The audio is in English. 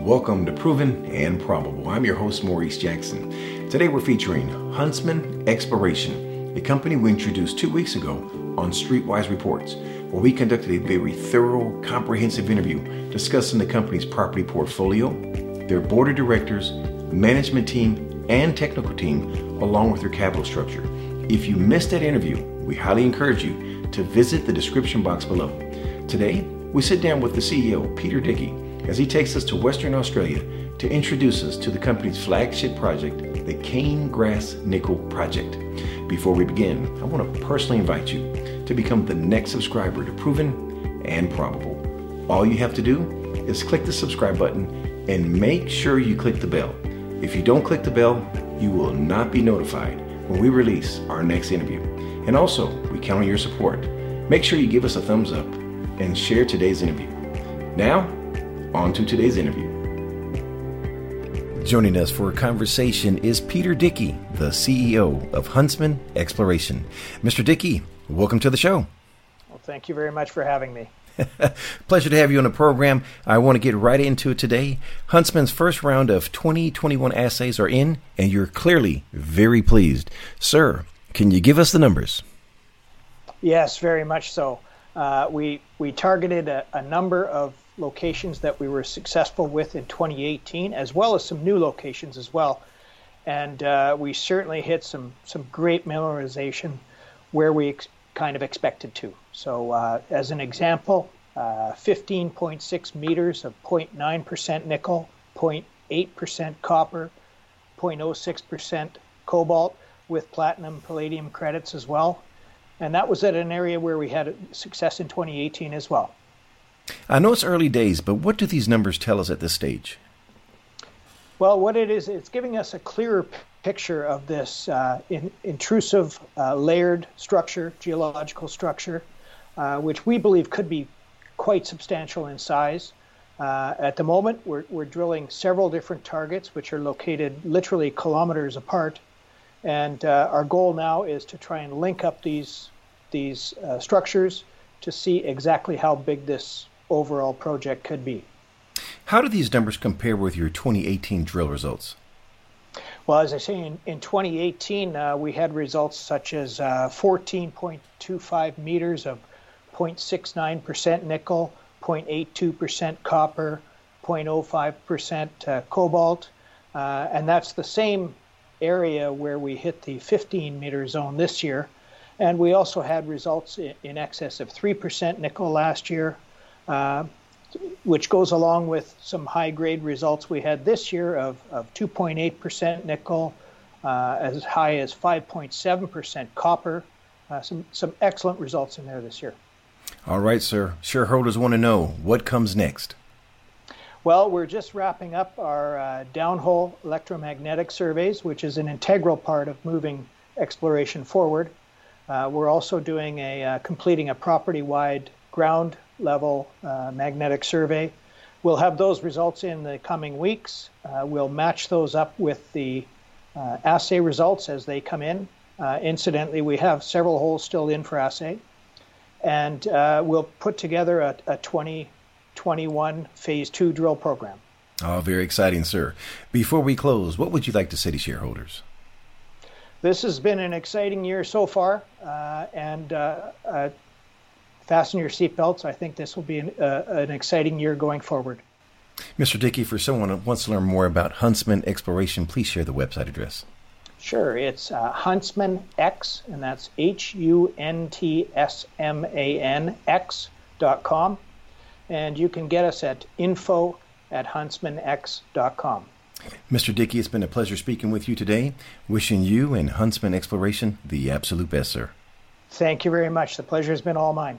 Welcome to Proven and Probable. I'm your host, Maurice Jackson. Today we're featuring Huntsman Exploration, a company we introduced two weeks ago on Streetwise Reports, where we conducted a very thorough, comprehensive interview discussing the company's property portfolio, their board of directors, management team, and technical team, along with their capital structure. If you missed that interview, we highly encourage you to visit the description box below. Today, we sit down with the CEO, Peter Dickie, as he takes us to Western Australia to introduce us to the company's flagship project, the Cane Grass Nickel Project. Before we begin, I want to personally invite you to become the next subscriber to Proven and Probable. All you have to do is click the subscribe button and make sure you click the bell. If you don't click the bell, you will not be notified when we release our next interview. And also, we count on your support. Make sure you give us a thumbs up and share today's interview. Now, on to today's interview. Joining us for a conversation is Peter Dickie, the CEO of Huntsman Exploration. Mr. Dickie, welcome to the show. Well, thank you very much for having me. Pleasure to have you on the program. I want to get right into it today. Huntsman's first round of 2021 assays are in, and you're clearly very pleased. Sir, can you give us the numbers? Yes, very much so. Uh, we we targeted a, a, number of locations that we were successful with in 2018, as well as some new locations as well, and uh, we certainly hit some some great mineralization where we ex- kind of expected to. So, uh, as an example, 15.6 uh, meters of 0.9% nickel, 0.8% copper, 0.06% cobalt, with platinum palladium credits as well and that was at an area where we had success in 2018 as well. I know it's early days, but what do these numbers tell us at this stage? Well, what it is, it's giving us a clearer picture of this uh, in, intrusive uh, layered structure, geological structure, uh, which we believe could be quite substantial in size. Uh, at the moment, we're, we're drilling several different targets, which are located literally kilometers apart. And uh, our goal now is to try and link up these these uh, structures to see exactly how big this overall project could be. How do these numbers compare with your 2018 drill results? Well, as I say, in, in 2018, uh, we had results such as uh, 14.25 meters of 0.69% nickel, 0.82% copper, 0.05% uh, cobalt, uh, and that's the same area where we hit the 15 meter zone this year. And we also had results in, in excess of 3% nickel last year, uh, which goes along with some high grade results we had this year of, of 2.8% nickel, uh, as high as 5.7% copper. Uh, some, some excellent results in there this year. All right, sir. Shareholders want to know what comes next. Well, we're just wrapping up our uh, downhole electromagnetic surveys, which is an integral part of moving exploration forward. Uh, we're also doing a uh, completing a property-wide ground level uh, magnetic survey. We'll have those results in the coming weeks. Uh, we'll match those up with the uh, assay results as they come in. incidentally, we have several holes still in for assay, and we'll put together a, a 2021 Phase 2 drill program. Oh, very exciting, sir. Before we close, what would you like to say to shareholders? This has been an exciting year so far, uh, and uh, uh, fasten your seatbelts. I think this will be an, uh, an exciting year going forward. Mr. Dickie, for someone who wants to learn more about Huntsman Exploration, please share the website address. Sure, it's uh, Huntsman X, and that's H U N T S M A N X dot com and you can get us at info at huntsmanx.com. Mr. Dickie, it's been a pleasure speaking with you today. Wishing you and Huntsman Exploration the absolute best, sir. Thank you very much. The pleasure has been all mine.